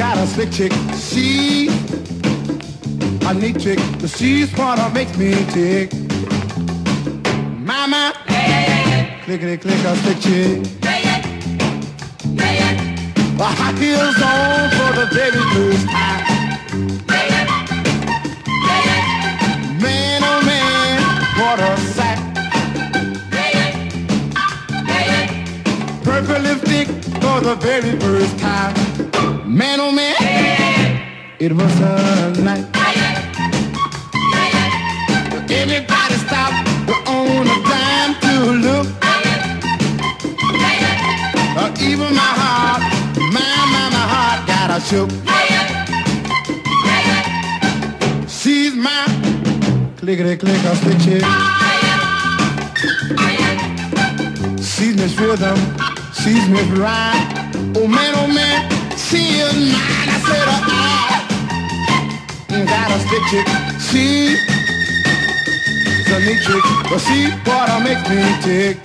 got a slick chick. She a neat chick. The she's what makes me tick. Mama, clickety click a slick chick. The high heels on for the baby blues. Man, lipstick for the very first time. Man, oh man, it was a night. Everybody stop on a dime to look. Uh, even my heart, my, my, my heart got a shook. She's my clickety click a stick chick. She's Miss Rhythm, she's Miss Rhyme. Oh man, oh man, she is mine. I said, uh, I got a stick chick. She a neat trick, but she what makes me tick.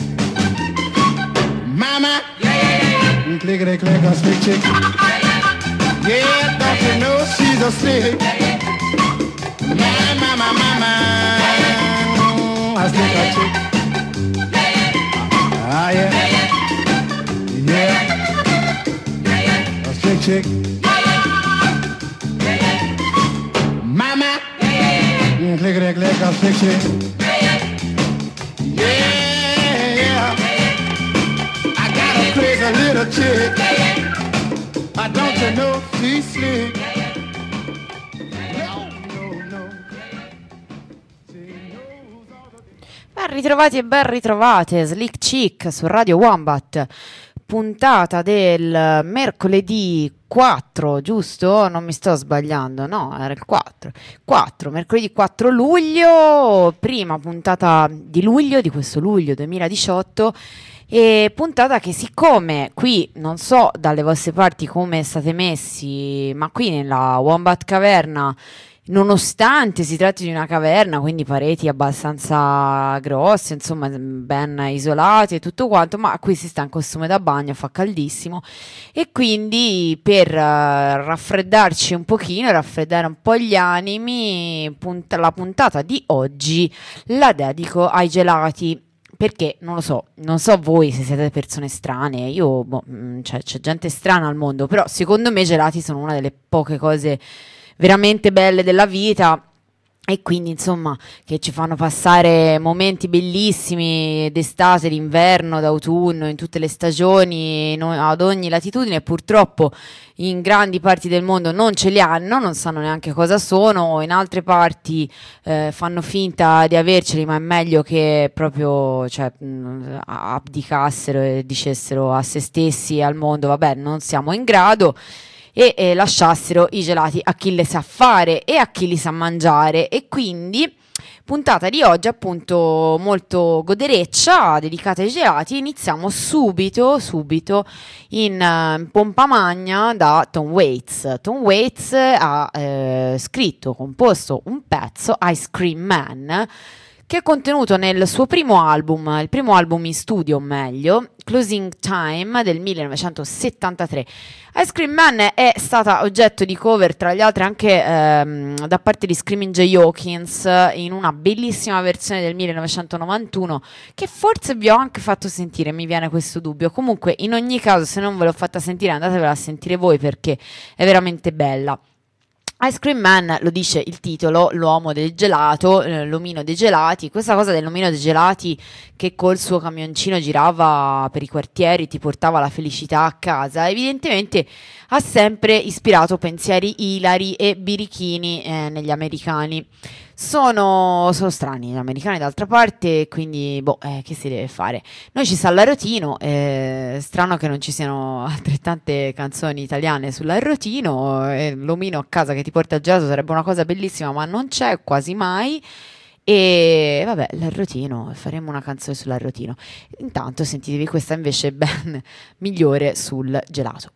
Mama, clickety click a stick chick. Yeah, don't you know she's a stick? My, my, my, my, my, a stick a chick. Ah, yeah. Chick. Mama, clickety click a stick chick. Yeah, yeah. I got a little chick. I don't you know she's slick. Ben ritrovati e ben ritrovate, Slick Chick su Radio Wombat, puntata del mercoledì 4, giusto? Non mi sto sbagliando, no, era il 4. 4, mercoledì 4 luglio, prima puntata di luglio, di questo luglio 2018. E puntata che siccome qui non so dalle vostre parti come state messi, ma qui nella Wombat Caverna Nonostante si tratti di una caverna, quindi pareti abbastanza grosse, insomma, ben isolate e tutto quanto, ma qui si sta in costume da bagno, fa caldissimo e quindi per eh, raffreddarci un pochino, raffreddare un po' gli animi, punt- la puntata di oggi la dedico ai gelati. Perché non lo so, non so voi se siete persone strane, io, boh, mm, cioè, c'è gente strana al mondo, però secondo me i gelati sono una delle poche cose veramente belle della vita. E quindi insomma che ci fanno passare momenti bellissimi d'estate, d'inverno, d'autunno, in tutte le stagioni, ad ogni latitudine, purtroppo in grandi parti del mondo non ce li hanno, non sanno neanche cosa sono, in altre parti eh, fanno finta di averceli, ma è meglio che proprio cioè, mh, abdicassero e dicessero a se stessi e al mondo, vabbè, non siamo in grado e eh, lasciassero i gelati a chi le sa fare e a chi li sa mangiare. E quindi puntata di oggi appunto molto godereccia dedicata ai gelati iniziamo subito subito in eh, pompa magna da Tom Waits. Tom Waits ha eh, scritto composto un pezzo Ice Cream Man che è contenuto nel suo primo album, il primo album in studio, meglio, Closing Time del 1973. Ice Cream Man è stata oggetto di cover, tra gli altri, anche ehm, da parte di Screaming Jay Hawkins in una bellissima versione del 1991 che forse vi ho anche fatto sentire, mi viene questo dubbio. Comunque, in ogni caso, se non ve l'ho fatta sentire, andatevela a sentire voi perché è veramente bella. Ice Cream Man lo dice il titolo, l'uomo del gelato, eh, l'omino dei gelati. Questa cosa dell'omino dei gelati che col suo camioncino girava per i quartieri, ti portava la felicità a casa, evidentemente ha sempre ispirato pensieri ilari e birichini eh, negli americani. Sono, sono strani gli americani d'altra parte, quindi boh, eh, che si deve fare? Noi ci sta l'arrotino, eh, strano che non ci siano altrettante canzoni italiane sull'arrotino, eh, l'omino a casa che ti porta il gelato sarebbe una cosa bellissima, ma non c'è quasi mai. E vabbè, l'arrotino, faremo una canzone sull'arrotino. Intanto sentitevi questa invece ben migliore sul gelato.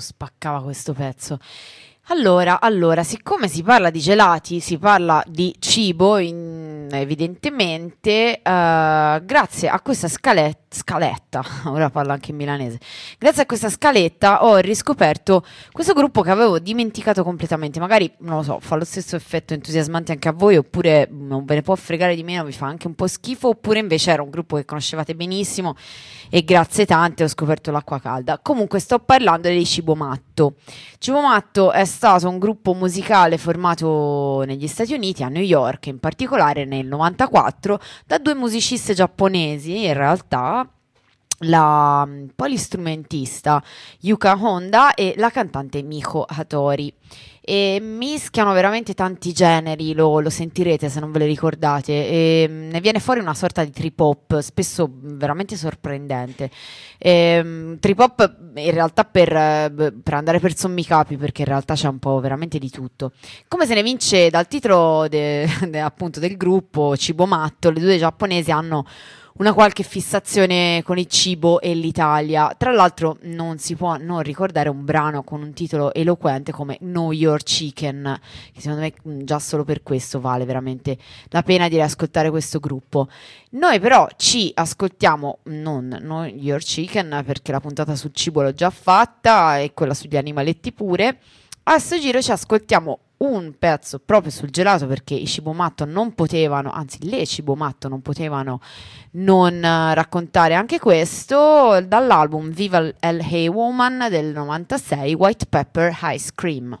Spaccava questo pezzo. Allora, allora, siccome si parla di gelati, si parla di cibo, in, evidentemente, uh, grazie a questa scaletta, scaletta, ora parlo anche in milanese, grazie a questa scaletta ho riscoperto questo gruppo che avevo dimenticato completamente, magari, non lo so, fa lo stesso effetto entusiasmante anche a voi, oppure non ve ne può fregare di meno, vi fa anche un po' schifo, oppure invece era un gruppo che conoscevate benissimo e grazie tante ho scoperto l'acqua calda. Comunque sto parlando dei Cibo Matto. Cibo Matto è stato un gruppo musicale formato negli Stati Uniti, a New York in particolare nel 94, da due musicisti giapponesi, in realtà la mm, polistrumentista Yuka Honda e la cantante Miko Hattori e mischiano veramente tanti generi, lo, lo, sentirete se non ve le ricordate, e mm, ne viene fuori una sorta di trip hop, spesso veramente sorprendente. E, trip hop in realtà per, per, andare per sommi capi, perché in realtà c'è un po' veramente di tutto. Come se ne vince dal titolo de, de, appunto del gruppo Cibo Matto, le due giapponesi hanno una qualche fissazione con il cibo e l'Italia. Tra l'altro non si può non ricordare un brano con un titolo eloquente come Know Your Chicken, che secondo me già solo per questo vale veramente la pena di riascoltare questo gruppo. Noi però ci ascoltiamo non Know Your Chicken perché la puntata sul cibo l'ho già fatta e quella sugli animaletti pure. A questo giro ci ascoltiamo un pezzo proprio sul gelato perché i Cibomatto non potevano, anzi le Cibomatto non potevano non uh, raccontare anche questo dall'album Viva L. Hey Woman del 96 White Pepper Ice Cream.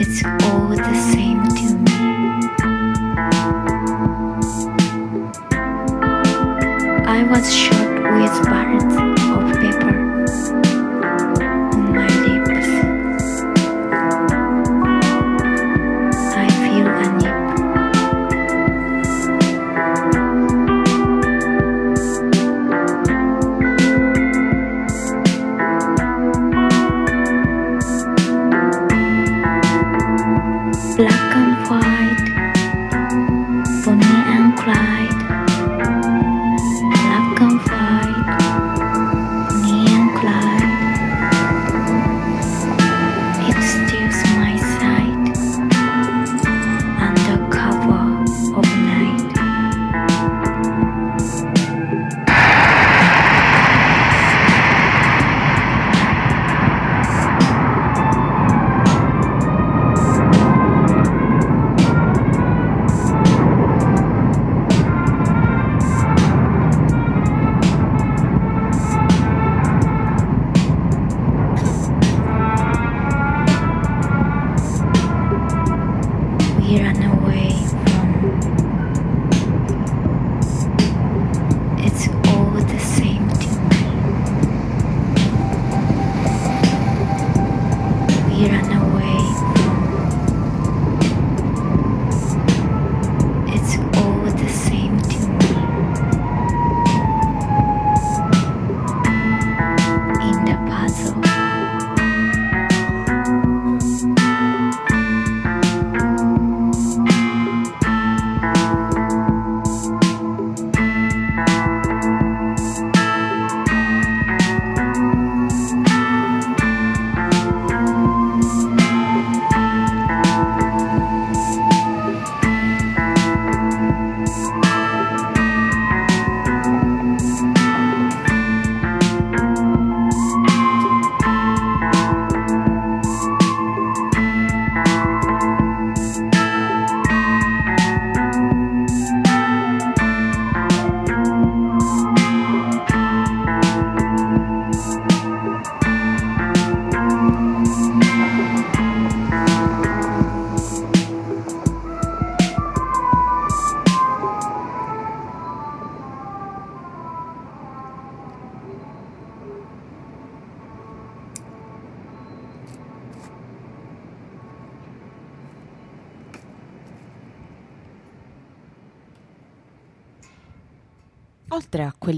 It's all the same to me. I was shot with bar.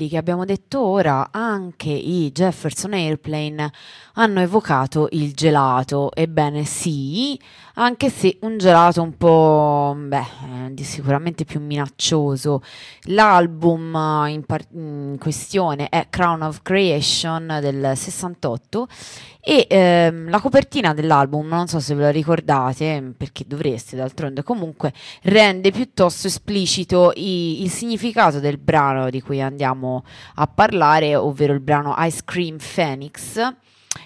Quelli che abbiamo detto ora, anche i Jefferson Airplane hanno evocato il gelato. Ebbene sì, anche se un gelato un po', beh, di sicuramente più minaccioso. L'album in, par- in questione è Crown of Creation del 68 e ehm, la copertina dell'album, non so se ve la ricordate, perché dovreste d'altronde comunque, rende piuttosto esplicito i- il significato del brano di cui andiamo a parlare, ovvero il brano Ice Cream Phoenix.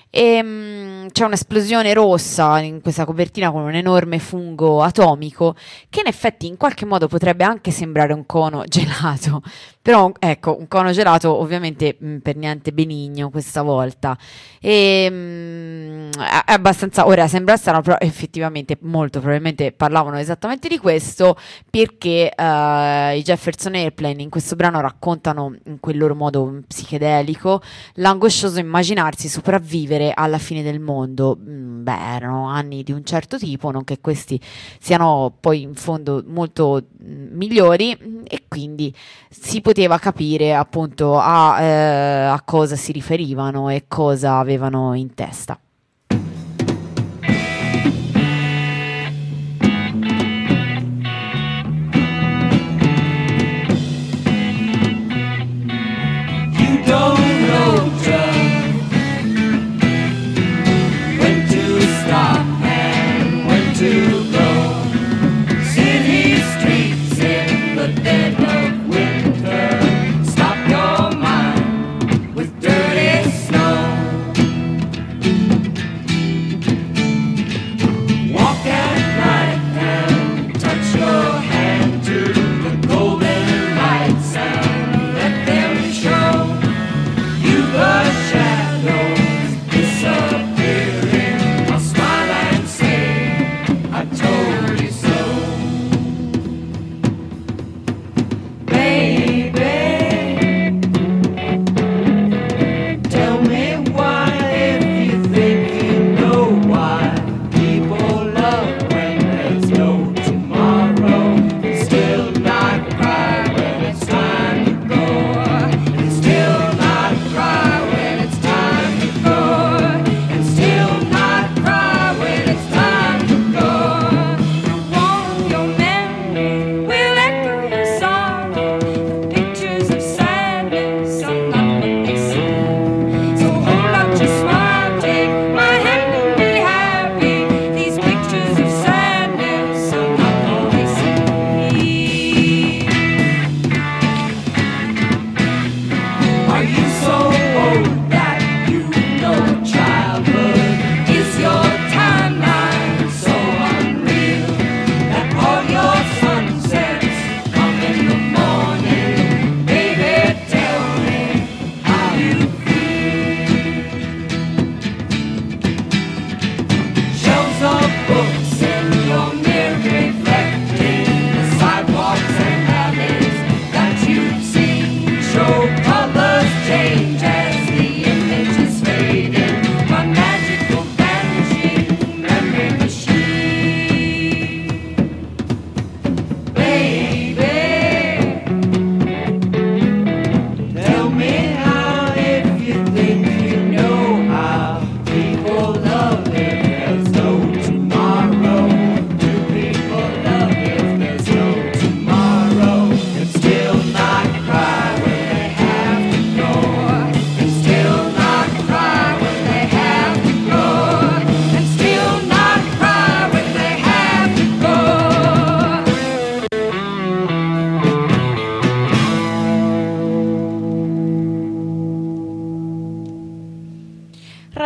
E um, c'è un'esplosione rossa in questa copertina con un enorme fungo atomico che in effetti in qualche modo potrebbe anche sembrare un cono gelato, però ecco, un cono gelato ovviamente mh, per niente benigno questa volta. E, mh, è abbastanza, ora sembra strano, però effettivamente molto probabilmente parlavano esattamente di questo perché uh, i Jefferson Airplane in questo brano raccontano in quel loro modo psichedelico l'angoscioso immaginarsi sopravvivere alla fine del mondo, mm, beh, erano anni di un certo tipo, non che questi siano poi in fondo molto mm, migliori mm, e quindi si poteva capire appunto a, eh, a cosa si riferivano e cosa avevano in testa.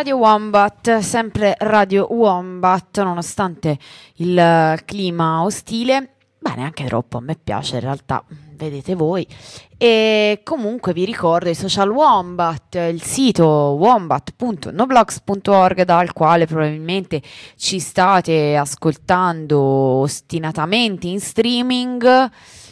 Wombat, sempre Radio Wombat, nonostante il eh, clima ostile. Beh, neanche troppo, a me piace in realtà, vedete voi. E comunque vi ricordo i social Wombat, il sito wombat.noblogs.org dal quale probabilmente ci state ascoltando ostinatamente in streaming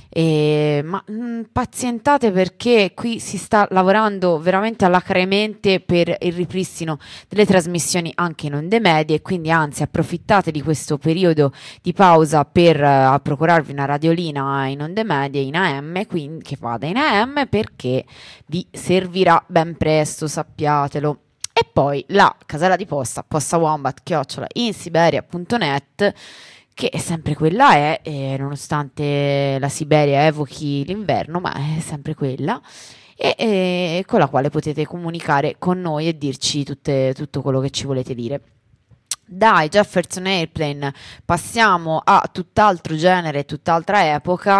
E, ma mh, mm, pazientate perché qui si sta lavorando veramente alacremente per il ripristino delle trasmissioni anche in onde medie, quindi anzi approfittate di questo periodo di pausa per uh, procurarvi una radiolina in onde medie in AM, quindi che vada in AM perché vi servirà ben presto, sappiatelo. E poi la casella di posta, posta wombat, chiocciola, in siberia.net che è sempre quella è, eh, nonostante la Siberia evochi l'inverno, ma è sempre quella, e, e con la quale potete comunicare con noi e dirci tutte, tutto quello che ci volete dire. Dai Jefferson Airplane passiamo a tutt'altro genere, tutt'altra epoca,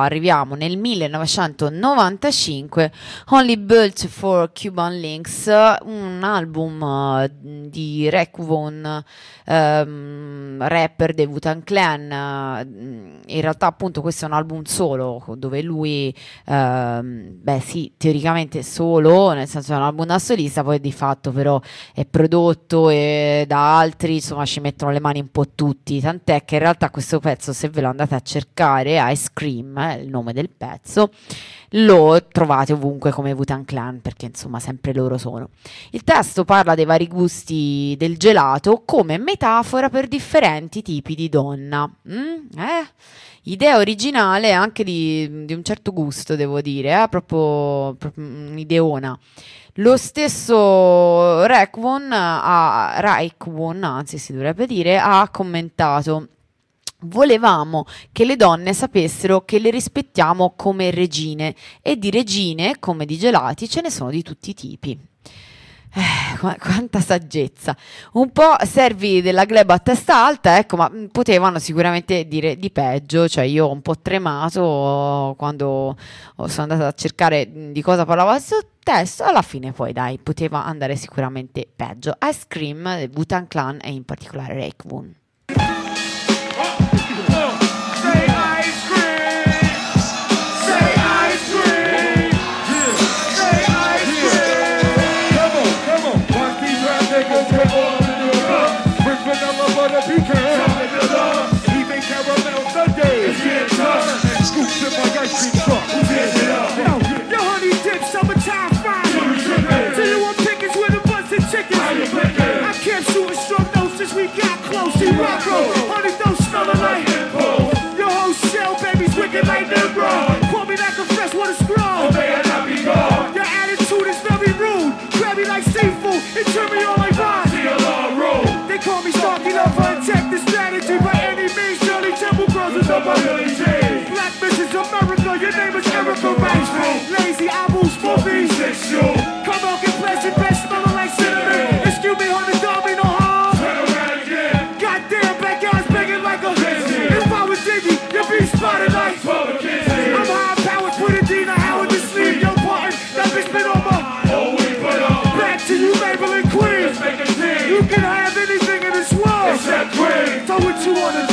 arriviamo nel 1995, Only Built for Cuban Links, un album uh, di Rec Von, um, rapper dei Wu-Tang Clan, in realtà appunto questo è un album solo, dove lui, uh, beh sì, teoricamente solo, nel senso è un album da solista, poi di fatto però è prodotto e da altri altri insomma ci mettono le mani un po' tutti, tant'è che in realtà questo pezzo se ve lo andate a cercare, Ice Cream è il nome del pezzo, lo trovate ovunque come Wutan Clan perché insomma sempre loro sono. Il testo parla dei vari gusti del gelato come metafora per differenti tipi di donna. Mm? Eh? Idea originale anche di, di, un certo gusto, devo dire, eh? proprio, proprio un'ideona. Lo stesso Raekwon, ha, Raekwon, anzi si dovrebbe dire, ha commentato Volevamo che le donne sapessero che le rispettiamo come regine e di regine, come di gelati, ce ne sono di tutti i tipi. Eh, quanta saggezza. Un po' servi della gleba a testa alta, ecco, ma potevano sicuramente dire di peggio. Cioè, io ho un po' tremato quando sono andata a cercare di cosa parlava il testo. Alla fine, poi, dai, poteva andare sicuramente peggio. Ice Cream, Butan Clan e in particolare Rake Woon. you wanna do?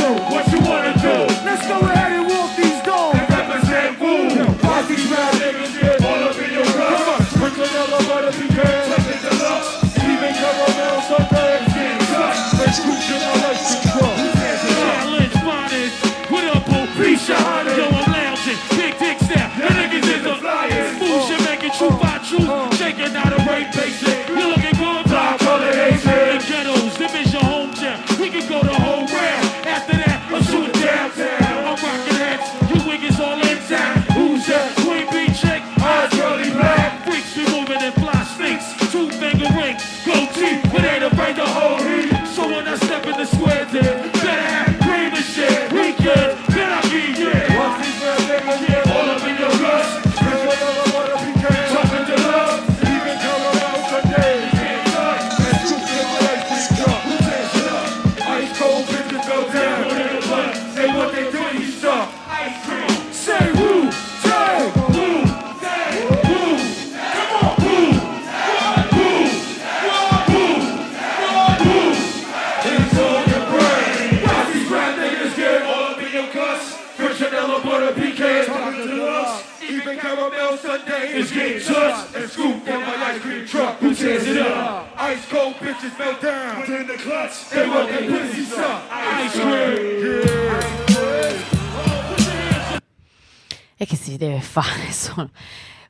Fare? Sono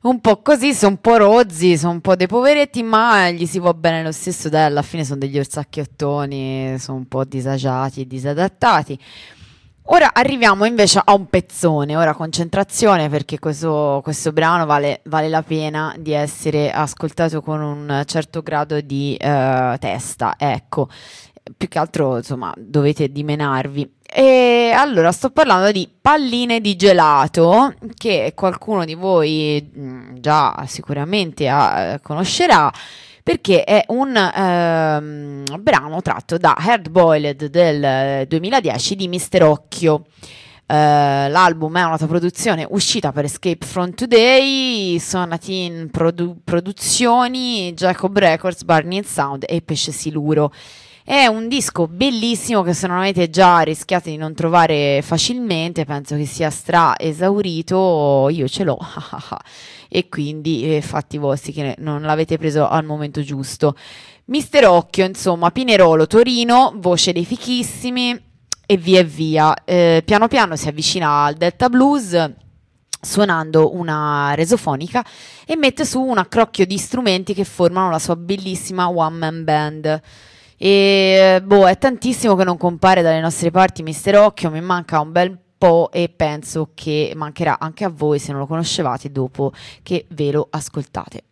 un po' così, sono un po' rozzi, sono un po' dei poveretti, ma gli si va bene lo stesso, dai, alla fine sono degli orsacchiottoni, sono un po' disagiati disadattati. Ora arriviamo invece a un pezzone, ora concentrazione perché questo, questo brano vale, vale, la pena di essere ascoltato con un certo grado di uh, testa, ecco, più che altro insomma dovete dimenarvi. E allora sto parlando di palline di gelato che qualcuno di voi mh, già sicuramente ha, eh, conoscerà perché è un ehm, brano tratto da Hard Boiled del 2010 di Mister Occhio. Uh, l'album è una produzione uscita per Escape from Today, Sonatin Produ- Produzioni, Jacob Records, Barney Sound e Pesce Siluro. È un disco bellissimo che se non avete già rischiate di non trovare facilmente, penso che sia stra esaurito, io ce l'ho e quindi eh, fatti vostri che non l'avete preso al momento giusto. Mister Occhio, insomma, Pinerolo, Torino, voce dei fichissimi e via e via. Eh, piano piano si avvicina al Delta Blues suonando una resofonica e mette su un accrocchio di strumenti che formano la sua bellissima one man band. E boh, è tantissimo che non compare dalle nostre parti Mister Occhio, mi manca un bel po' e penso che mancherà anche a voi se non lo conoscevate dopo che ve lo ascoltate.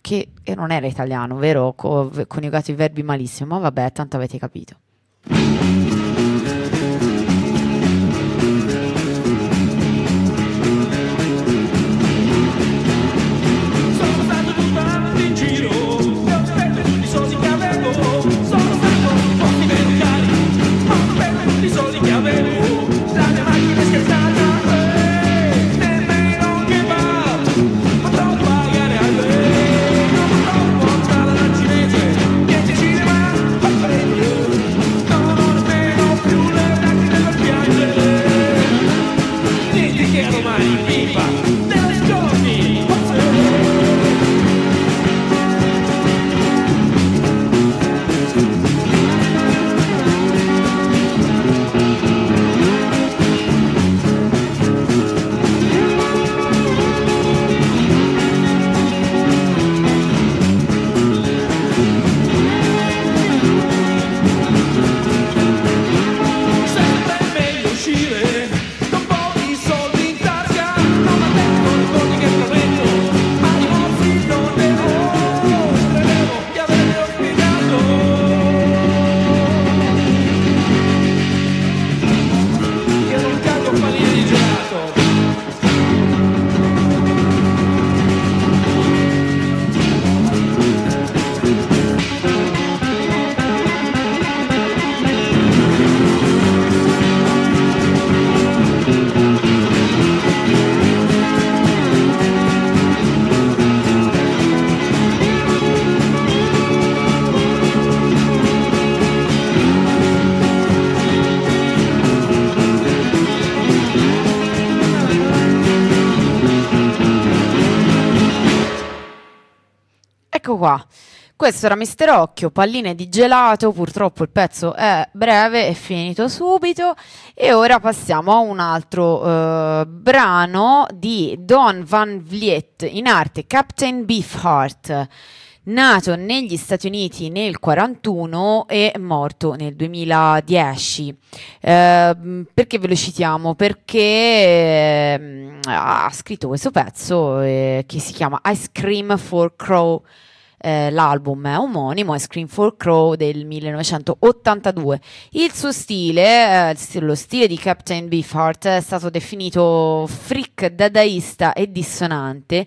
Che non era italiano, vero? Co- coniugato i verbi malissimo, ma vabbè, tanto avete capito. Qua. Questo era Mister Occhio, palline di gelato, purtroppo il pezzo è breve, è finito subito e ora passiamo a un altro uh, brano di Don Van Vliet, in arte Captain Beefheart, nato negli Stati Uniti nel 1941 e morto nel 2010. Uh, perché ve lo citiamo? Perché uh, ha scritto questo pezzo eh, che si chiama Ice Cream for Crow eh, l'album omonimo, è Scream for Crow del 1982. Il suo stile, eh, lo stile di Captain Beefheart, è stato definito freak dadaista e dissonante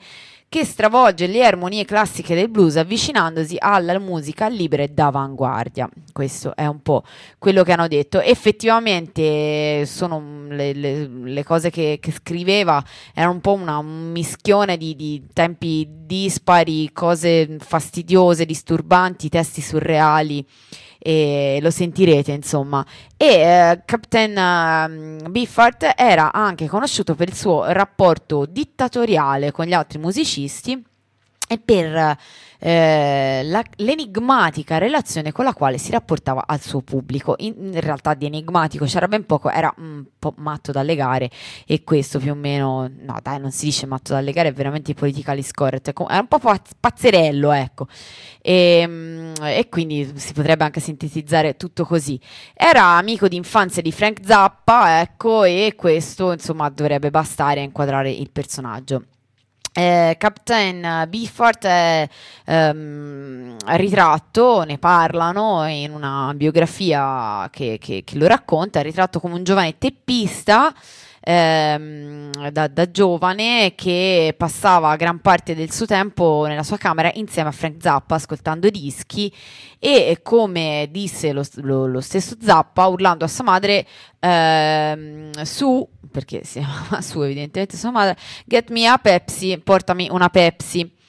che stravolge le armonie classiche del blues avvicinandosi alla musica libera e d'avanguardia. Questo è un po' quello che hanno detto. Effettivamente sono le, le, le cose che, che, scriveva, era un po' una, un mischione di, di, tempi dispari, cose fastidiose, disturbanti, testi surreali e lo sentirete insomma. E eh, Captain uh, Biffart era anche conosciuto per il suo rapporto dittatoriale con gli altri musicisti e per eh, la, l'enigmatica relazione con la quale si rapportava al suo pubblico. In, in, realtà di enigmatico c'era ben poco, era un po' matto dalle gare e questo più o meno, no dai non si dice matto dalle gare, è veramente politically scorrect, è un po' pazzerello ecco. E, ehm, e, quindi si potrebbe anche sintetizzare tutto così. Era amico di infanzia di Frank Zappa, ecco, e questo insomma dovrebbe bastare a inquadrare il personaggio. Eh, Captain Bifford è ehm, ritratto, ne parlano in una biografia che, che, che lo racconta, è ritratto come un giovane teppista ehm, da, da, giovane che passava gran parte del suo tempo nella sua camera insieme a Frank Zappa ascoltando dischi e come disse lo, lo, lo stesso Zappa urlando a sua madre ehm, su perché si chiamava su evidentemente sua madre get me a Pepsi portami una Pepsi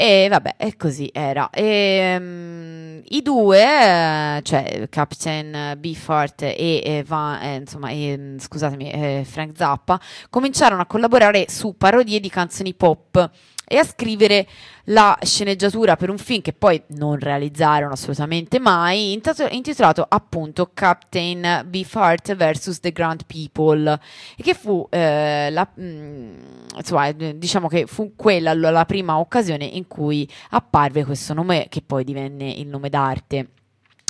e vabbè, e così era. E, um, I due, eh, cioè Captain Beefheart e, e, Van, eh, insomma, e mm, scusatemi, eh, Frank Zappa, cominciarono a collaborare su parodie di canzoni pop e a scrivere la sceneggiatura per un film che poi non realizzarono assolutamente mai, intitolato appunto Captain Beefheart vs. The Grand People, e che fu eh, la, mh, mm, insomma, diciamo che fu quella la prima occasione in cui apparve questo nome che poi divenne il nome d'arte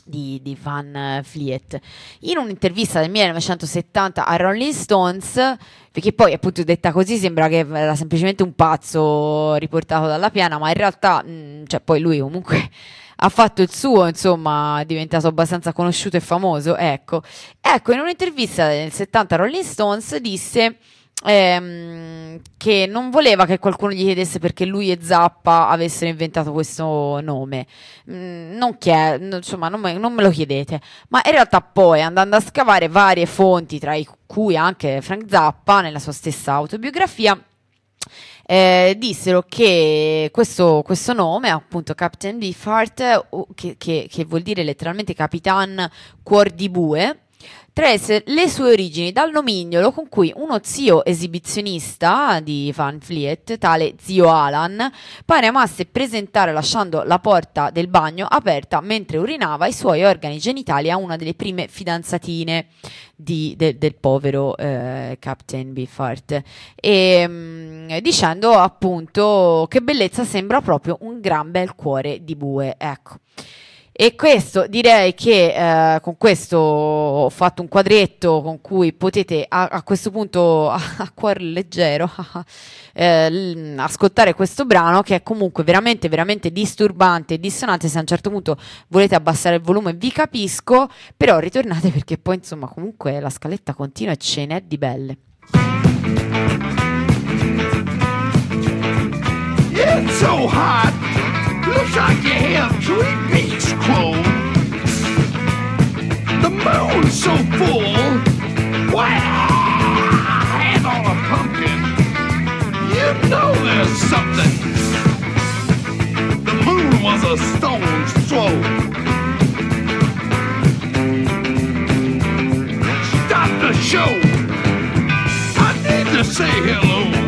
di, di, Van Fleet. In un'intervista del 1970 a Rolling Stones, perché poi appunto detta così sembra che era semplicemente un pazzo riportato dalla piana, ma in realtà, mh, mm, cioè poi lui comunque ha fatto il suo, insomma, è diventato abbastanza conosciuto e famoso, ecco. Ecco, in un'intervista del 70 a Rolling Stones disse ehm, che non voleva che qualcuno gli chiedesse perché lui e Zappa avessero inventato questo nome. Mm, non, chied- insomma, non me, non me lo chiedete. Ma in realtà poi andando a scavare varie fonti, tra cui anche Frank Zappa nella sua stessa autobiografia, eh, dissero che questo, questo, nome, appunto Captain Beefheart, che, che, che vuol dire letteralmente Capitan Cuor di Bue, traesse le sue origini dal nomignolo con cui uno zio esibizionista di Van Fleet, tale zio Alan, ne amasse presentare lasciando la porta del bagno aperta mentre urinava i suoi organi genitali a una delle prime fidanzatine di, de, del povero eh, Captain Biffart. E mh, mm, dicendo appunto che bellezza sembra proprio un gran bel cuore di bue ecco e questo direi che eh, con questo ho fatto un quadretto con cui potete a, a questo punto a, a cuore leggero eh, ascoltare questo brano che è comunque veramente veramente disturbante e dissonante. Se a un certo punto volete abbassare il volume vi capisco però ritornate perché poi insomma comunque la scaletta continua e ce n'è di belle. It's so hot Looks like you have three beaks closed. The moon's so full. Why, hand on a pumpkin. You know there's something. The moon was a stone's throw. Stop the show. I need to say hello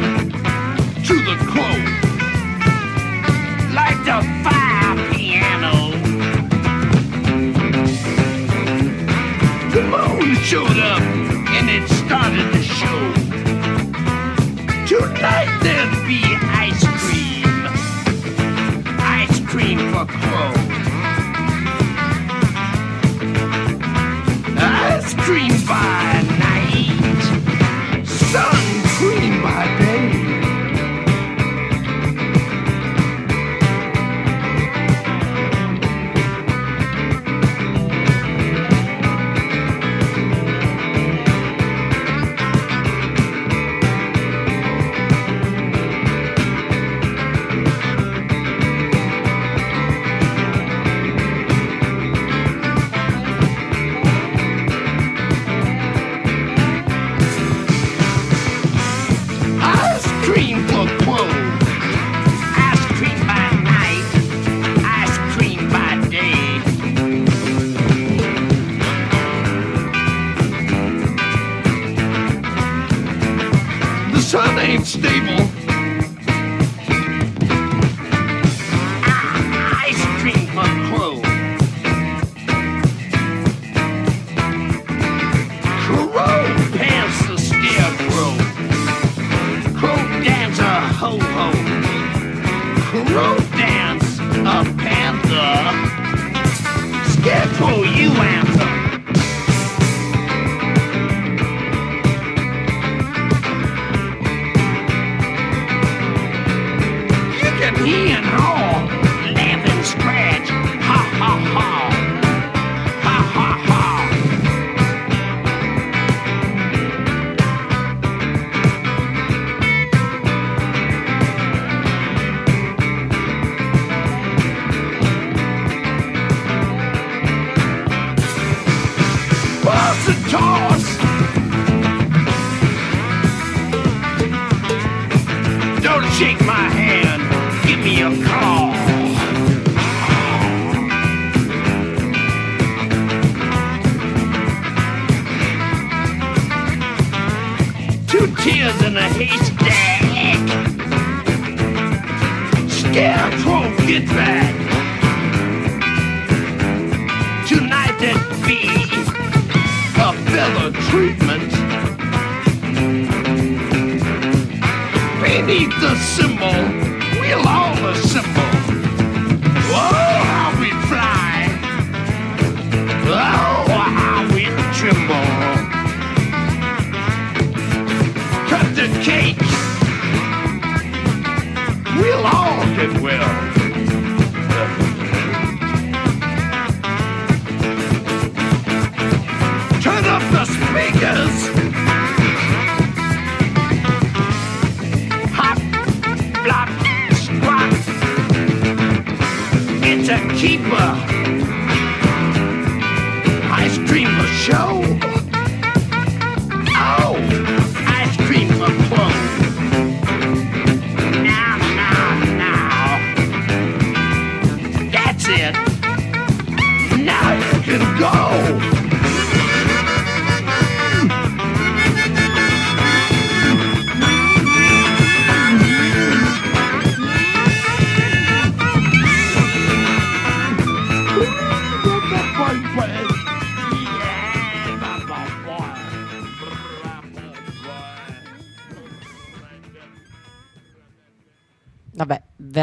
showed up and it started the show. Tonight there'll be ice cream. Ice cream for Crow. Ice cream by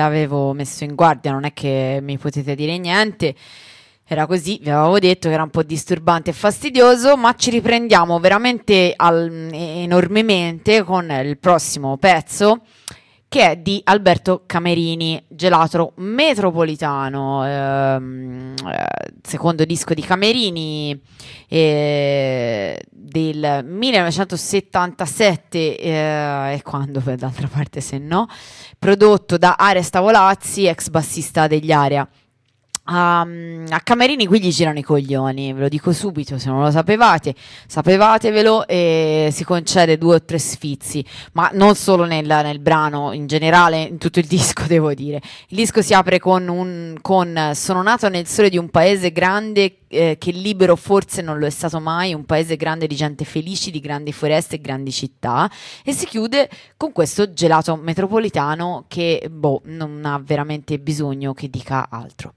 avevo messo in guardia, non è che mi potete dire niente. Era così, vi avevo detto che era un po' disturbante e fastidioso, ma ci riprendiamo veramente al- enormemente con il prossimo pezzo che è di Alberto Camerini, gelato metropolitano, ehm, eh, secondo disco di Camerini eh, del 1977 eh, e quando d'altra parte se no, prodotto da Ares Tavolazzi, ex bassista degli Aria. Um, a Camerini qui gli girano i coglioni, ve lo dico subito, se non lo sapevate, sapevatevelo e si concede due o tre sfizi, ma non solo nel, nel brano, in generale, in tutto il disco devo dire. Il disco si apre con, un, con Sono nato nel sole di un paese grande eh, che libero forse non lo è stato mai, un paese grande di gente felice, di grandi foreste e grandi città, e si chiude con questo gelato metropolitano che boh, non ha veramente bisogno che dica altro.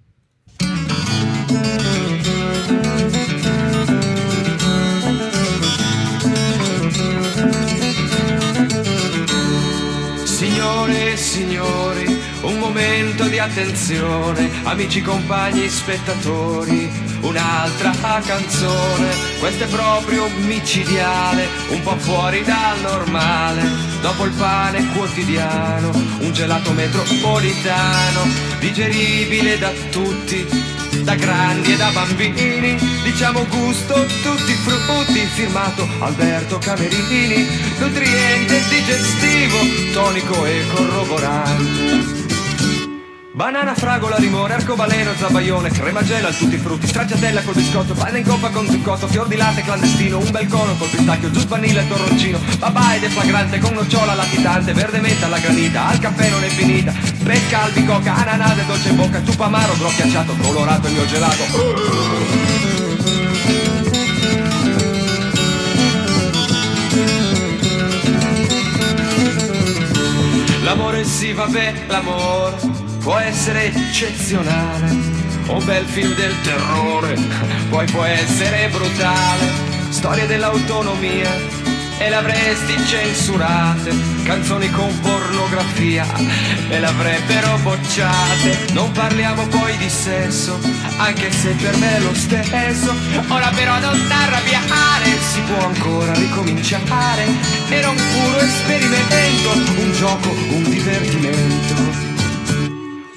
Signore e signori, un momento di attenzione, amici, compagni, spettatori, un'altra canzone, questo è proprio micidiale, un po' fuori dal normale, dopo il pane quotidiano, un gelato metropolitano, digeribile da tutti, da grandi e da bambini, diciamo gusto tutti frutti, firmato Alberto Camerini, nutriente digestivo, tonico e corroborante. Banana, fragola, limone, arcobaleno, zabaione, crema gela, tutti i frutti, stracciatella col biscotto, panna in coppa con zucotto, fior di latte clandestino, un bel cono col pistacchio, giù vanilla e torroncino, babà ed è flagrante con nocciola latitante, verde menta alla granita, al caffè non è finita, pesca, albicocca, ananase, dolce bocca, ciupa amaro, gro ghiacciato, colorato il mio gelato. L'amore sì vabbè, l'amore può essere eccezionale, un bel film del terrore, poi può essere brutale, storia dell'autonomia e l'avresti censurate, canzoni con pornografia e l'avrebbero bocciate, non parliamo poi di sesso, anche se per me è lo stesso, ora però non t'arrabbiare, si può ancora ricominciare, era un puro esperimento, un gioco, un divertimento.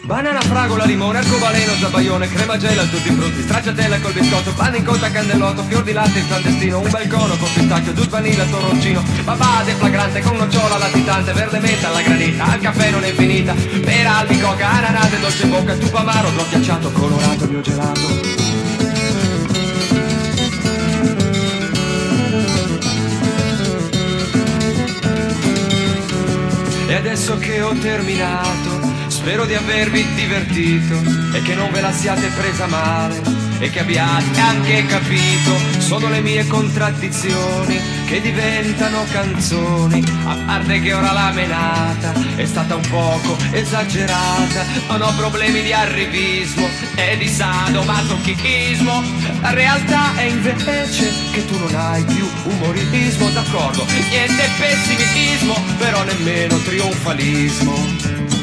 Banana, fragola, limone, arcobaleno, zabaione, crema gela, tutti frutti, stracciatella col biscotto, panna in cotta, cannellotto, fior di latte in clandestino, un bel cono con pistacchio, giù vanilla, torroncino, babà deflagrante con nocciola latitante, verde menta alla granita, al caffè non è finita, pera, albicocca, ananase, dolce bocca, tubo amaro, gro ghiacciato, colorato il mio gelato. E adesso che ho terminato, spero di avervi divertito e che non ve la siate presa male. e che abbiate anche capito sono le mie contraddizioni che diventano canzoni. A parte che ora la menata è stata un poco esagerata non ho problemi di arrivismo e di sadomasochismo. La realtà è invece che tu non hai più umorismo d'accordo? Niente pessimismo però nemmeno trionfalismo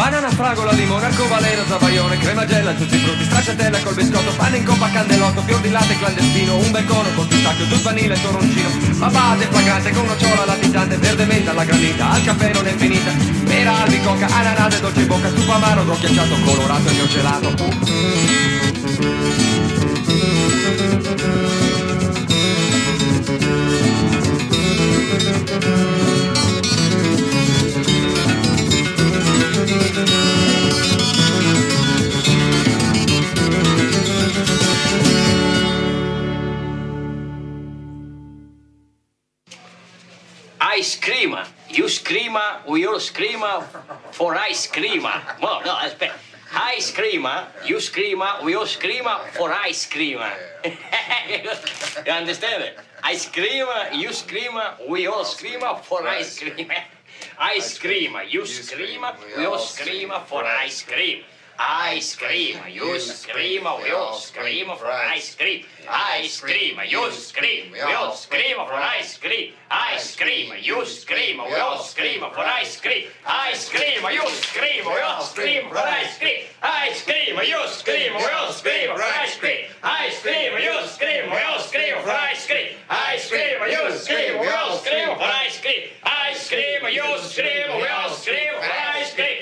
Banana, fragola, limone, arcobaleno, zabaione, crema gela, tutti frutti, stracciatella col biscotto, pane in coppa, candelotto, fior di latte clandestino, un beccone col pistacchio, sul vanille e toroncino, babate flagrante con nocciola latitante, verde menta alla granita, al caffè non è finita, mera, albicocca, ananase, dolce bocca, stufa amaro, ghiacciato, colorato e mio I scream. You scream, we all scream for ice cream. No, no, aspetta. I scream, you scream, we all scream for ice cream. you understand it? I scream, you scream, we all scream for ice cream. I scream, you scream, we all scream for ice cream. I scream, you scream, we all scream for ice cream. I scream, you scream, we all scream for ice cream. I scream, you scream, we all scream for ice cream. I scream, you scream, we all scream for ice cream. I scream, you scream, we all scream for ice cream. I scream, you scream, we all scream for ice cream. I scream, you scream, we all scream for ice cream. I scream, you scream, we all scream for ice cream.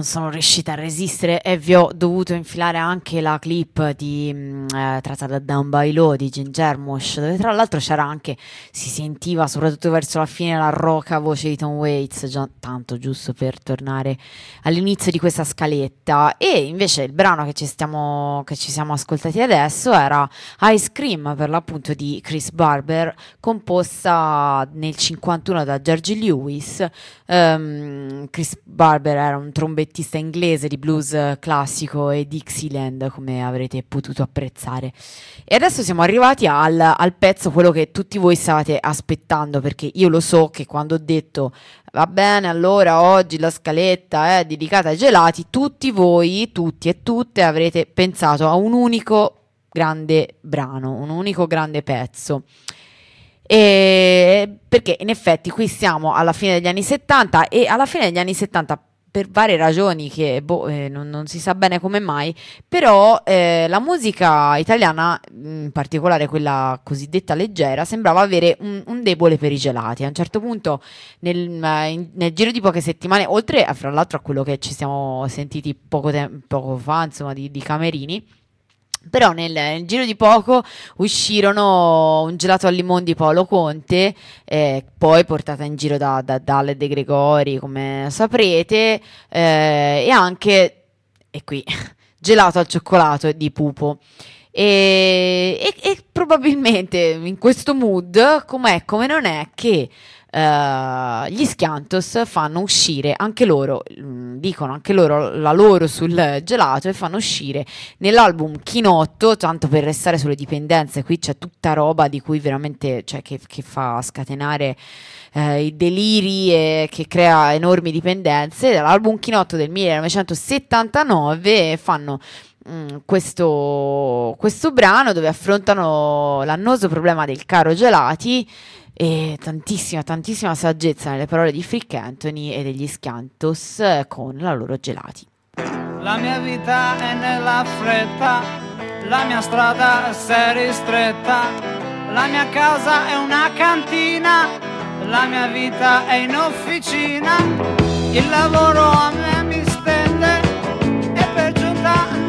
Non sono riuscita a resistere e vi ho dovuto infilare anche la clip di, mh, eh, tratta da Down by Law di Ginger Mosh, dove tra l'altro c'era anche, si sentiva soprattutto verso la fine la roca voce di Tom Waits, già tanto giusto per tornare all'inizio di questa scaletta. E invece il brano che ci, stiamo, che ci siamo ascoltati adesso era Ice Cream per l'appunto di Chris Barber, composta nel 51 da George Lewis. Um, Chris Barber era un trombettista inglese di blues classico e Dixieland, come avrete potuto apprezzare. E adesso siamo arrivati al, al pezzo, quello che tutti voi stavate aspettando, perché io lo so che quando ho detto va bene, allora oggi la scaletta è dedicata ai gelati, tutti voi, tutti e tutte avrete pensato a un unico grande brano, un unico grande pezzo. E perché in effetti qui siamo alla fine degli anni 70 e alla fine degli anni 70 per varie ragioni che boh, eh, non, non, si sa bene come mai, però eh, la musica italiana, in particolare quella cosiddetta leggera, sembrava avere un, un debole per i gelati. A un certo punto, nel, in, nel, giro di poche settimane, oltre a, fra l'altro a quello che ci siamo sentiti poco, te- poco fa, insomma, di, di Camerini, però nel, nel, giro di poco uscirono un gelato al limone di Paolo Conte, eh, poi portata in giro da, da Dalle De Gregori, come saprete, eh, e anche, e qui, gelato al cioccolato di Pupo. E, e, e probabilmente in questo mood, com'è come non è, che gli Schiantos fanno uscire anche loro, mm, dicono anche loro la loro sul gelato e fanno uscire nell'album Chinotto, tanto per restare sulle dipendenze, qui c'è tutta roba di cui veramente, cioè che, che fa scatenare eh, i deliri e che crea enormi dipendenze, dall'album Chinotto del 1979 fanno mm, questo, questo brano dove affrontano l'annoso problema del caro gelati e tantissima, tantissima saggezza nelle parole di Frick Anthony e degli Scantos eh, con la loro gelati. La mia vita è nella fretta, la mia strada è ristretta, la mia casa è una cantina, la mia vita è in officina, il lavoro a me mi stende e per giunta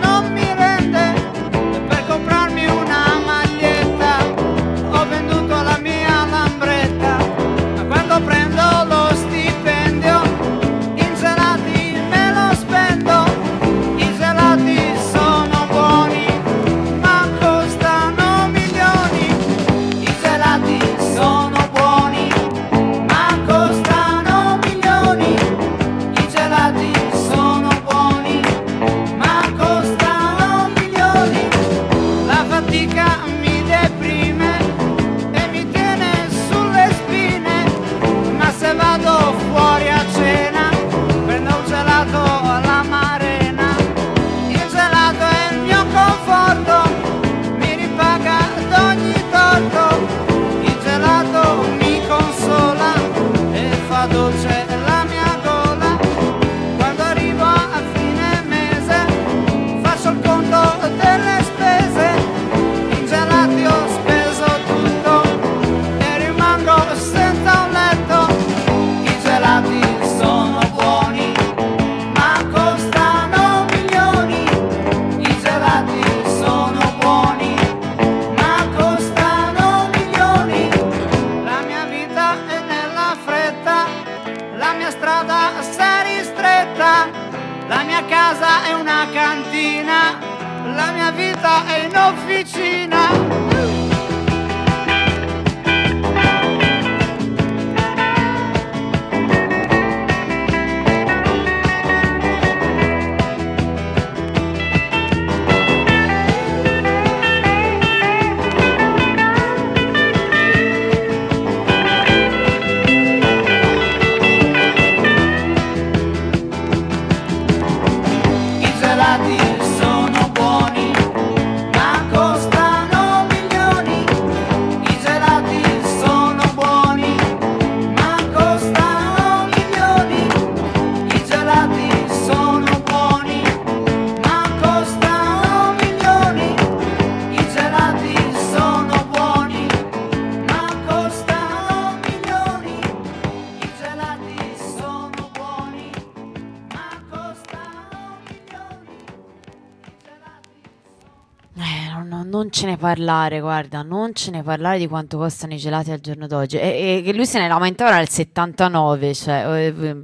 ce ne parlare, guarda, non ce ne parlare di quanto costano i gelati al giorno d'oggi. E, che lui se ne lamentava nel 79, cioè, eh,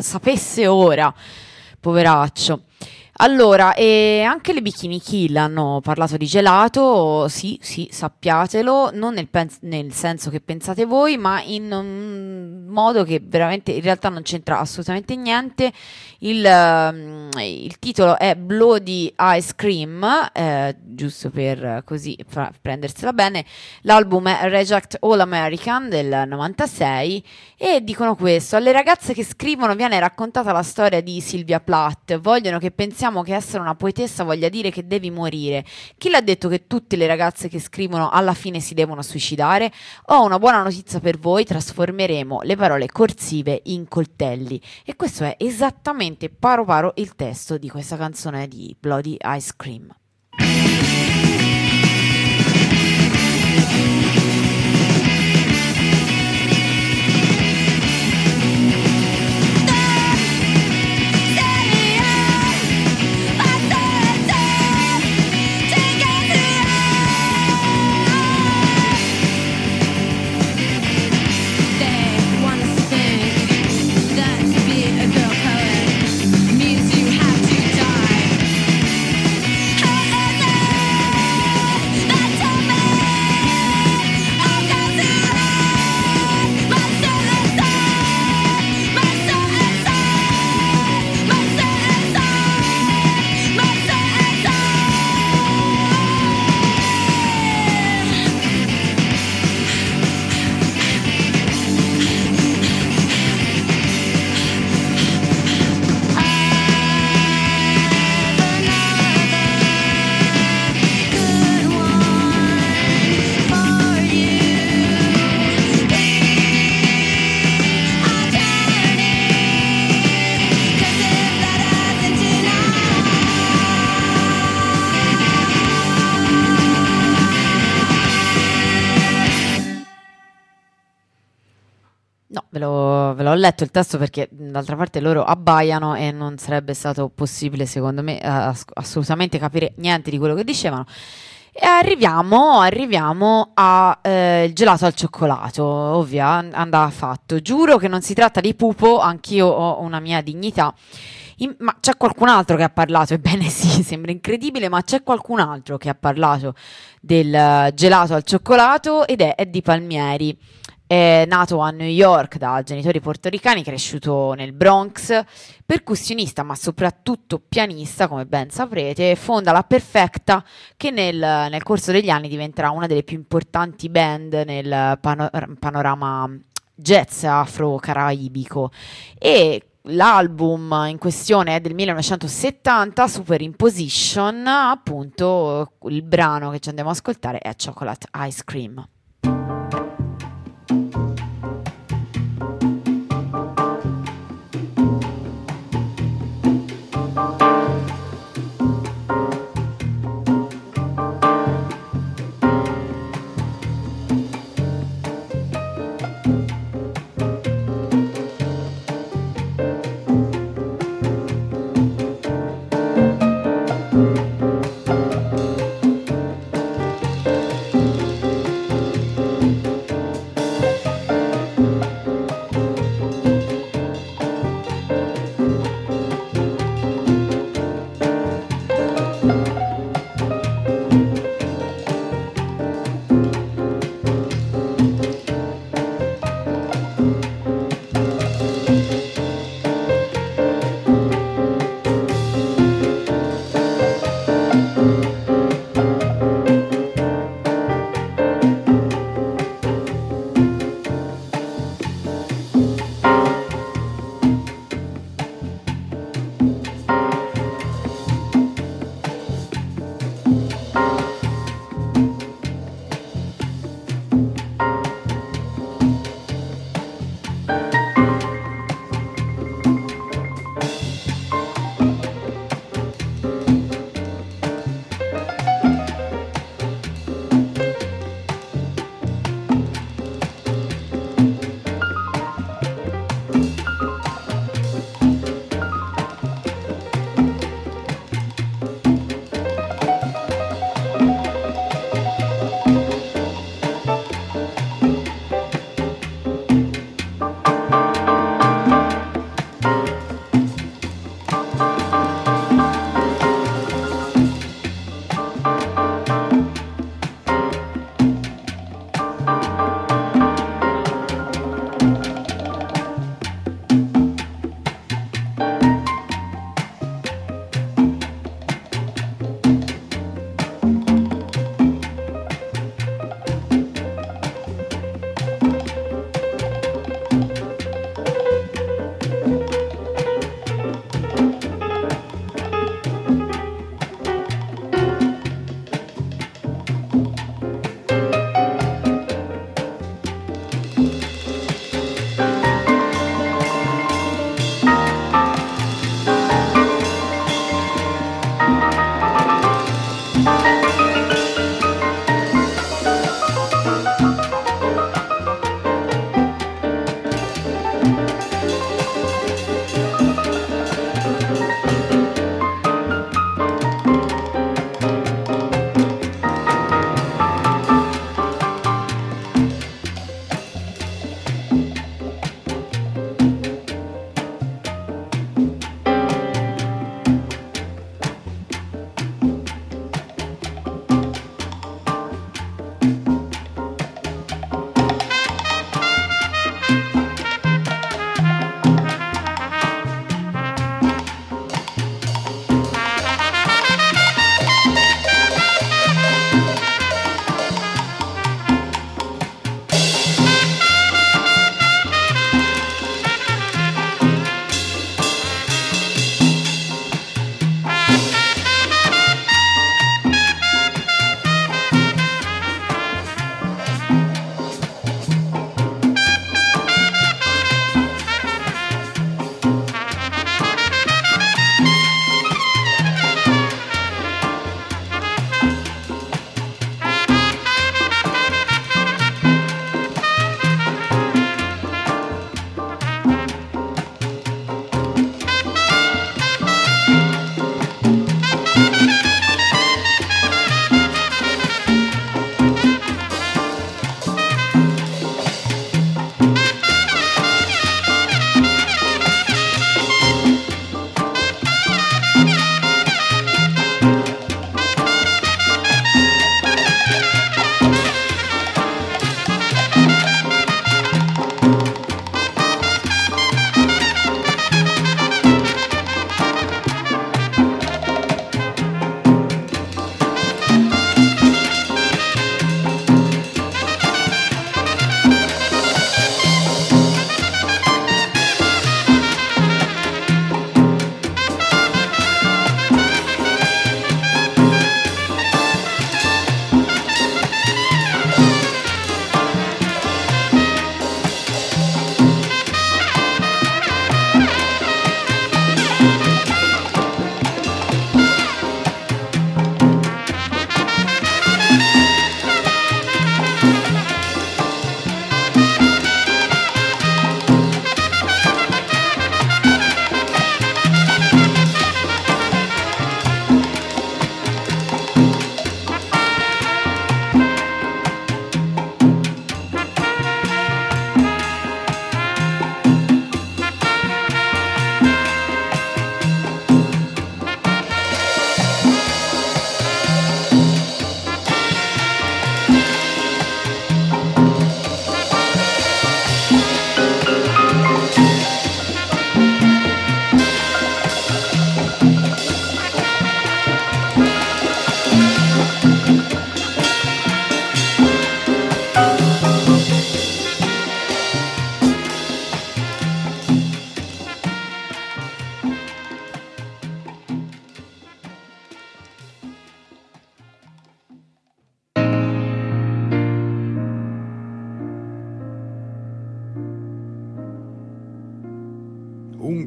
sapesse ora, poveraccio. Allora, e anche le Bikini Kill hanno parlato di gelato, sì, sì, sappiatelo, non nel, pen- nel senso che pensate voi, ma in un modo che veramente in realtà non c'entra assolutamente niente. Il, ehm, il titolo è Bloody Ice Cream, eh, giusto per così fra- prendersela bene. L'album è Reject All American del 96 e dicono questo: alle ragazze che scrivono viene raccontata la storia di Sylvia Plath. Vogliono che pensiamo che essere una poetessa voglia dire che devi morire. Chi l'ha detto che tutte le ragazze che scrivono alla fine si devono suicidare? Ho una buona notizia per voi: trasformeremo le parole corsive in coltelli. E questo è esattamente paro paro il testo di questa canzone di Bloody Ice Cream. Letto il testo perché d'altra parte loro abbaiano e non sarebbe stato possibile, secondo me, eh, ass- assolutamente capire niente di quello che dicevano. E arriviamo, arriviamo al gelato al cioccolato, ovvia, an- andava fatto. Giuro che non si tratta di pupo, anch'io ho una mia dignità. In- ma c'è qualcun altro che ha parlato, ebbene sì, sembra incredibile, ma c'è qualcun altro che ha parlato del eh, gelato al cioccolato ed è Eddie Palmieri. È nato a New York da genitori portoricani, cresciuto nel Bronx, percussionista ma soprattutto pianista, come ben saprete, fonda la Perfecta che nel, nel corso degli anni diventerà una delle più importanti band nel pano- panorama jazz afro-caraibico. E L'album in questione è del 1970, Superimposition, appunto il brano che ci andiamo ad ascoltare è Chocolate Ice Cream.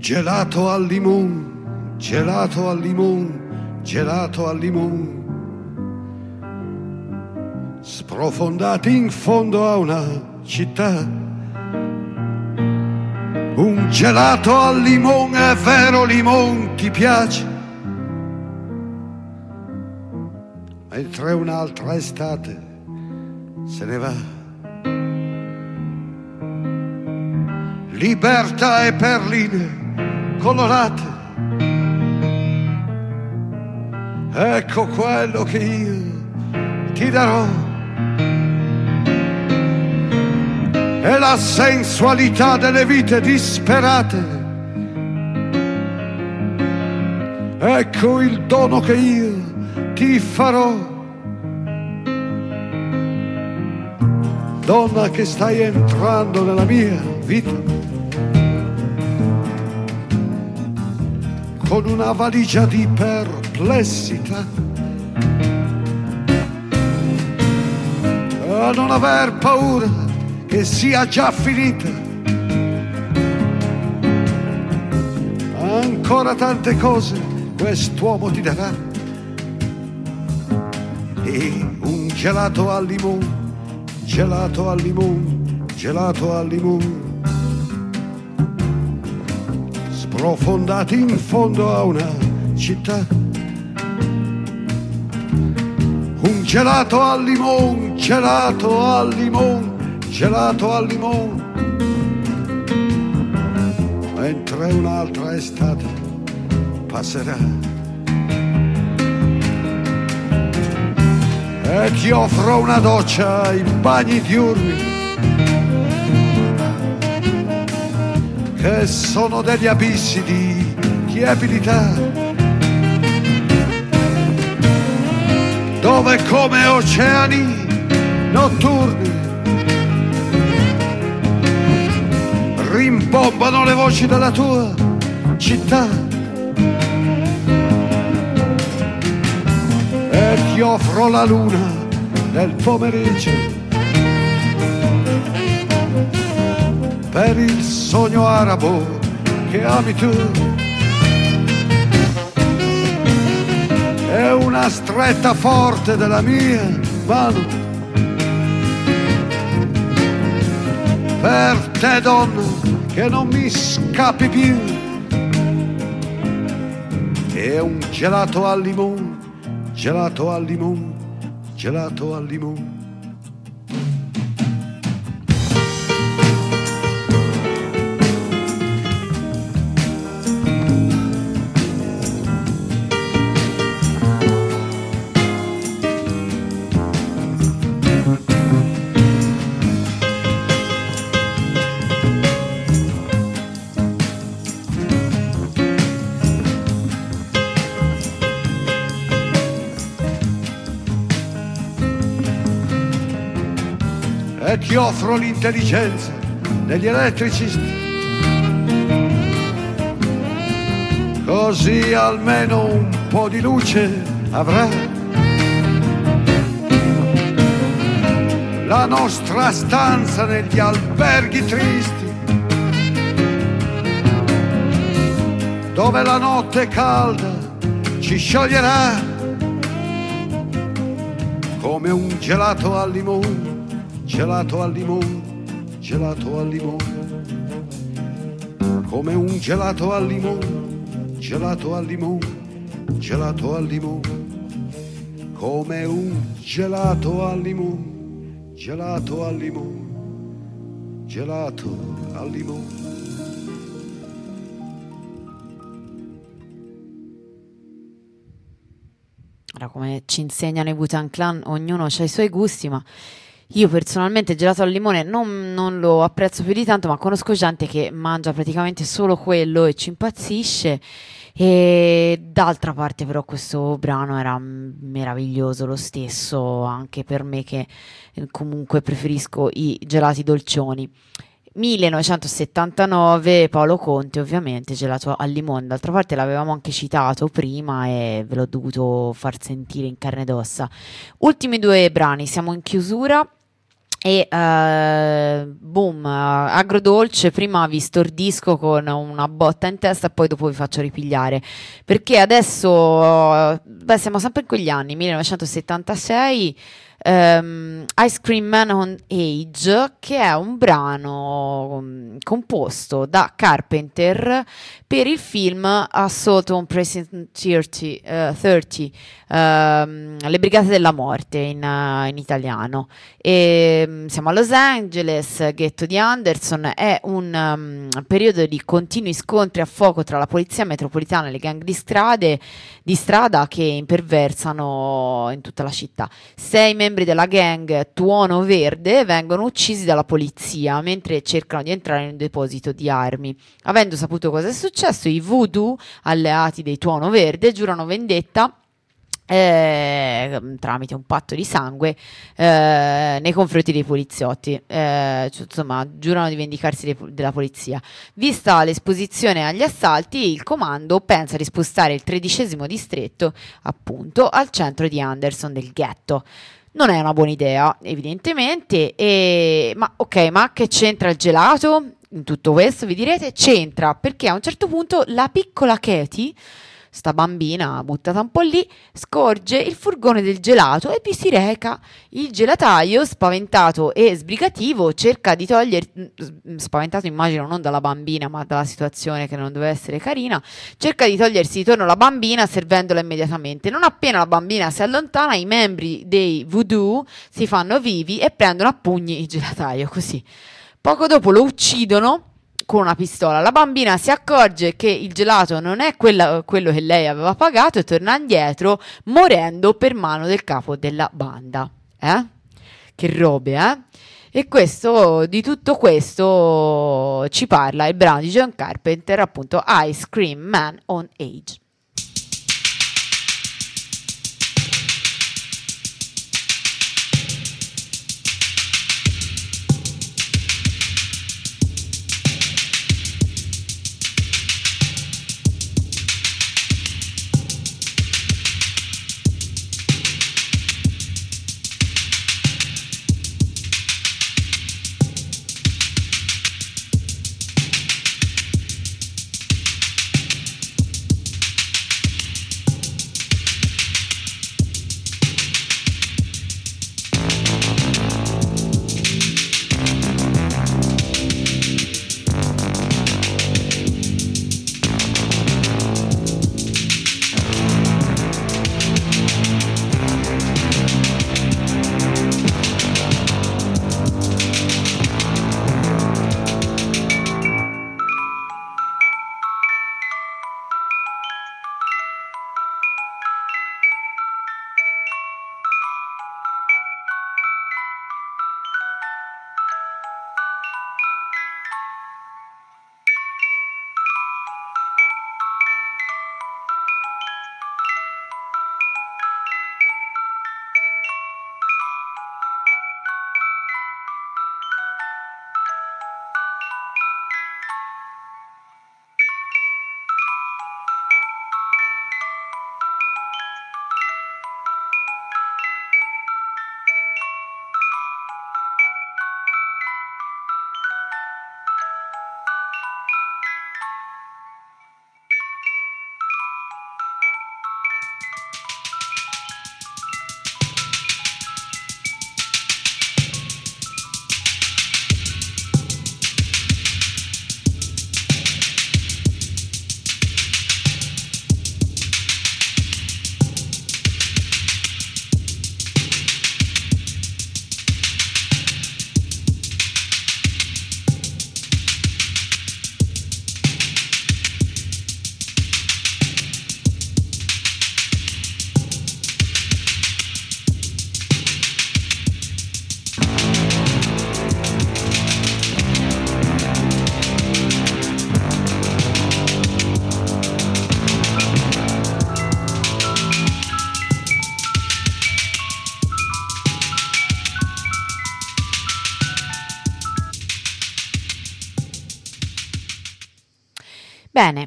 Gelato al limone, gelato al limone, gelato al limone. Sprofondati in fondo a una città. Un gelato al limone, è vero limone, ti piace? Mentre un'altra estate se ne va. Libertà e perline colorate. Ecco quello che io ti darò. È la sensualità delle vite disperate. Ecco il dono che io ti farò. Donna che stai entrando nella mia vita con una valigia di perplessità. A non aver paura che sia già finita. Ancora tante cose quest'uomo ti darà. E un gelato al limone, gelato al limone, gelato al limone. Sprofondati in fondo a una città. Un gelato al limone, gelato al limone, gelato al limone. Mentre un'altra estate passerà. E ti offro una doccia ai bagni diurni che sono degli abissi di tiepidità dove come oceani notturni? Rimbombano le voci della tua città. E ti offro la luna nel pomeriggio per il sogno arabo che ami tu. È una stretta forte della mia mano. Per te donna che non mi scappi più. È un gelato al limone, gelato al limone, gelato al limone. Ti offro l'intelligenza degli elettricisti. Così almeno un po' di luce avrà. La nostra stanza negli alberghi tristi, dove la notte calda ci scioglierà come un gelato al limone gelato al limone, gelato al limone, come un gelato al limone, gelato al limone, gelato al limone, come un gelato al limone, gelato al limone, gelato al limone. Come ci insegnano i Butan Clan, ognuno ha i suoi gusti, ma io personalmente il gelato al limone non, non lo apprezzo più di tanto, ma conosco gente che mangia praticamente solo quello e ci impazzisce. E d'altra parte, però, questo brano era meraviglioso lo stesso, anche per me che eh, comunque preferisco i gelati dolcioni. 1979, Paolo Conte, ovviamente, gelato al limone. D'altra parte l'avevamo anche citato prima e ve l'ho dovuto far sentire in carne ed ossa. Ultimi due brani, siamo in chiusura E eh, boom, agrodolce, prima vi stordisco con una botta in testa poi dopo vi faccio ripigliare. Perché adesso, eh, beh, siamo sempre in quegli anni, 1976, ehm, Ice Cream Man on Age, che è un brano mm, composto da Carpenter per il film Assault on Precinct 30, eh, 30, ehm, Le Brigate della Morte in, eh, in italiano. E, mm, siamo a Los Angeles, ghetto di Anderson, è un um, periodo di continui scontri a fuoco tra la polizia metropolitana e le gang di, strade, di strada che imperversano in tutta la città. Sei membri della gang Tuono Verde vengono uccisi dalla polizia mentre cercano di entrare in un deposito di armi. Avendo saputo cosa è successo, i voodoo, alleati dei Tuono Verde, giurano vendetta eh, tramite un patto di sangue eh, nei confronti dei poliziotti, eh, cioè, insomma, giurano di vendicarsi de- della polizia. Vista l'esposizione agli assalti, il comando pensa di spostare il tredicesimo distretto, appunto, al centro di Anderson del ghetto. Non è una buona idea, evidentemente, e... ma ok, ma che c'entra il gelato in tutto questo? Vi direte, c'entra perché a un certo punto la piccola Katie sta bambina buttata un po' lì, scorge il furgone del gelato e vi si reca. Il gelataio, spaventato e sbrigativo, cerca di togliere, mm, spaventato immagino non dalla bambina ma dalla situazione che non doveva essere carina, cerca di togliersi di torno la bambina servendola immediatamente. Non appena la bambina si allontana, i membri dei voodoo si fanno vivi e prendono a pugni il gelataio, così. Poco dopo lo uccidono con una pistola. La bambina si accorge che il gelato non è quella, quello che lei aveva pagato e torna indietro morendo per mano del capo della banda. Eh? Che robe, eh? E questo, di tutto questo ci parla il brano di John Carpenter, appunto Ice Cream Man on Age.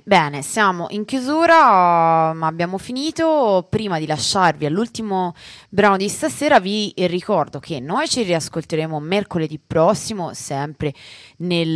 Bene, siamo in chiusura, ma abbiamo finito. Prima di lasciarvi all'ultimo brano di stasera, vi ricordo che noi ci riascolteremo mercoledì prossimo, sempre nel,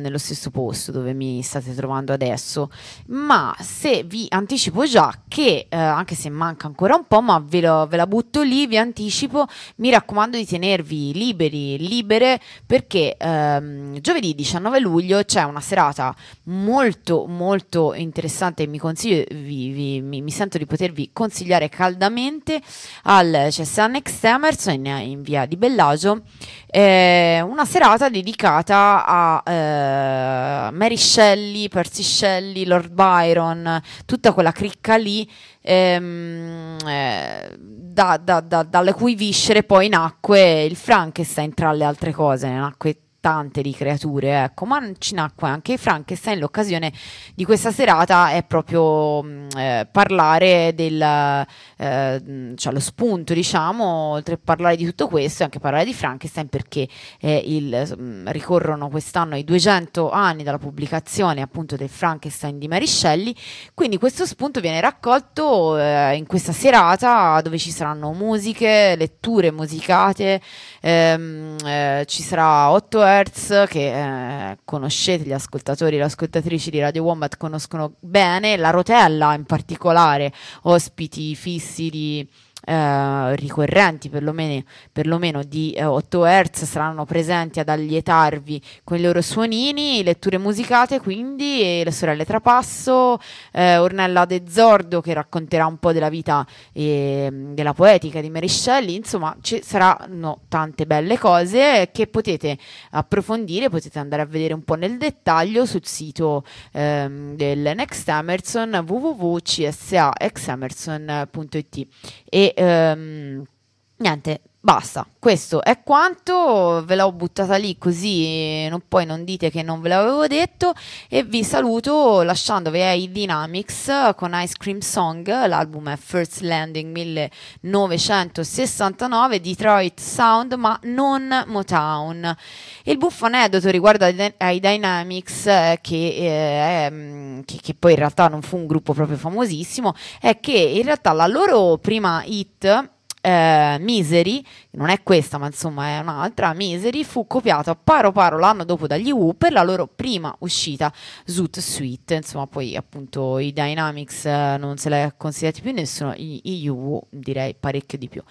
nello stesso posto dove mi state trovando adesso. Ma se vi anticipo già che, eh, anche se manca ancora un po', ma ve, lo- ve la butto lì, vi anticipo, mi raccomando di tenervi liberi, libere, perché ehm, giovedì 19 luglio c'è una serata molto molto interessante mi consiglio vi, vi- mi, mi sento di potervi consigliare caldamente al CSA Next Emerson in, in via di Bellagio eh, una serata dedicata a eh, Mary Shelley, Percy Shelley, Lord Byron, tutta quella cricca lì ehm, eh, da- da- da- dalle cui viscere poi nacque il Frankenstein tra le altre cose, ne nacque tante di creature, ecco, ma ci nacque anche Frankenstein. L'occasione di questa serata è proprio mh, eh, parlare del, eh, mh, cioè lo spunto, diciamo, oltre a parlare di tutto questo, anche parlare di Frankenstein perché eh, il- mh, ricorrono quest'anno i 200 anni dalla pubblicazione appunto del Frankenstein di Mary Shelley. Quindi questo spunto viene raccolto eh, in questa serata dove ci saranno musiche, letture musicate, ehm, eh, ci sarà 8 Hertz che eh, conoscete, gli ascoltatori e le ascoltatrici di Radio Wombat conoscono bene, la Rotella in particolare, ospiti fissi di eh, ricorrenti perlomeno, perlomeno di eh, 8 Hz saranno presenti ad allietarvi con i loro suonini, letture musicate quindi le sorelle Trapasso, eh, Ornella De Zordo che racconterà un po' della vita e della poetica di Mary Shelley, insomma ci saranno tante belle cose che potete approfondire, potete andare a vedere un po' nel dettaglio sul sito ehm, del Next Emerson www.csaxemerson.it e ehm, niente basta questo è quanto ve l'ho buttata lì così non, poi non dite che non ve l'avevo detto e vi saluto lasciandovi ai Dynamics con Ice Cream Song l'album è First Landing 1969 Detroit Sound ma non Motown. Il buffo aneddoto riguardo ai, Dy- ai Dynamics eh, che, eh, mm, che, che poi in realtà non fu un gruppo proprio famosissimo è che in realtà la loro prima hit eh, Misery, non è questa ma insomma è un'altra, Misery fu copiata paro paro l'anno dopo dagli Who per la loro prima uscita Zoot Suite, insomma poi appunto i Dynamics eh, non se l'è considerati più nessuno, i, i Who direi parecchio di più.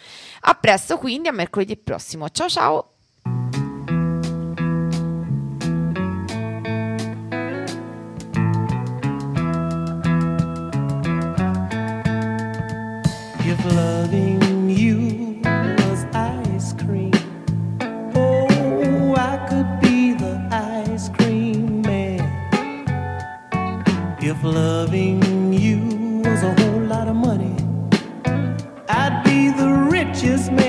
A presto quindi, a mercoledì prossimo, ciao ciao! If loving you was a whole lot of money, I'd be the richest man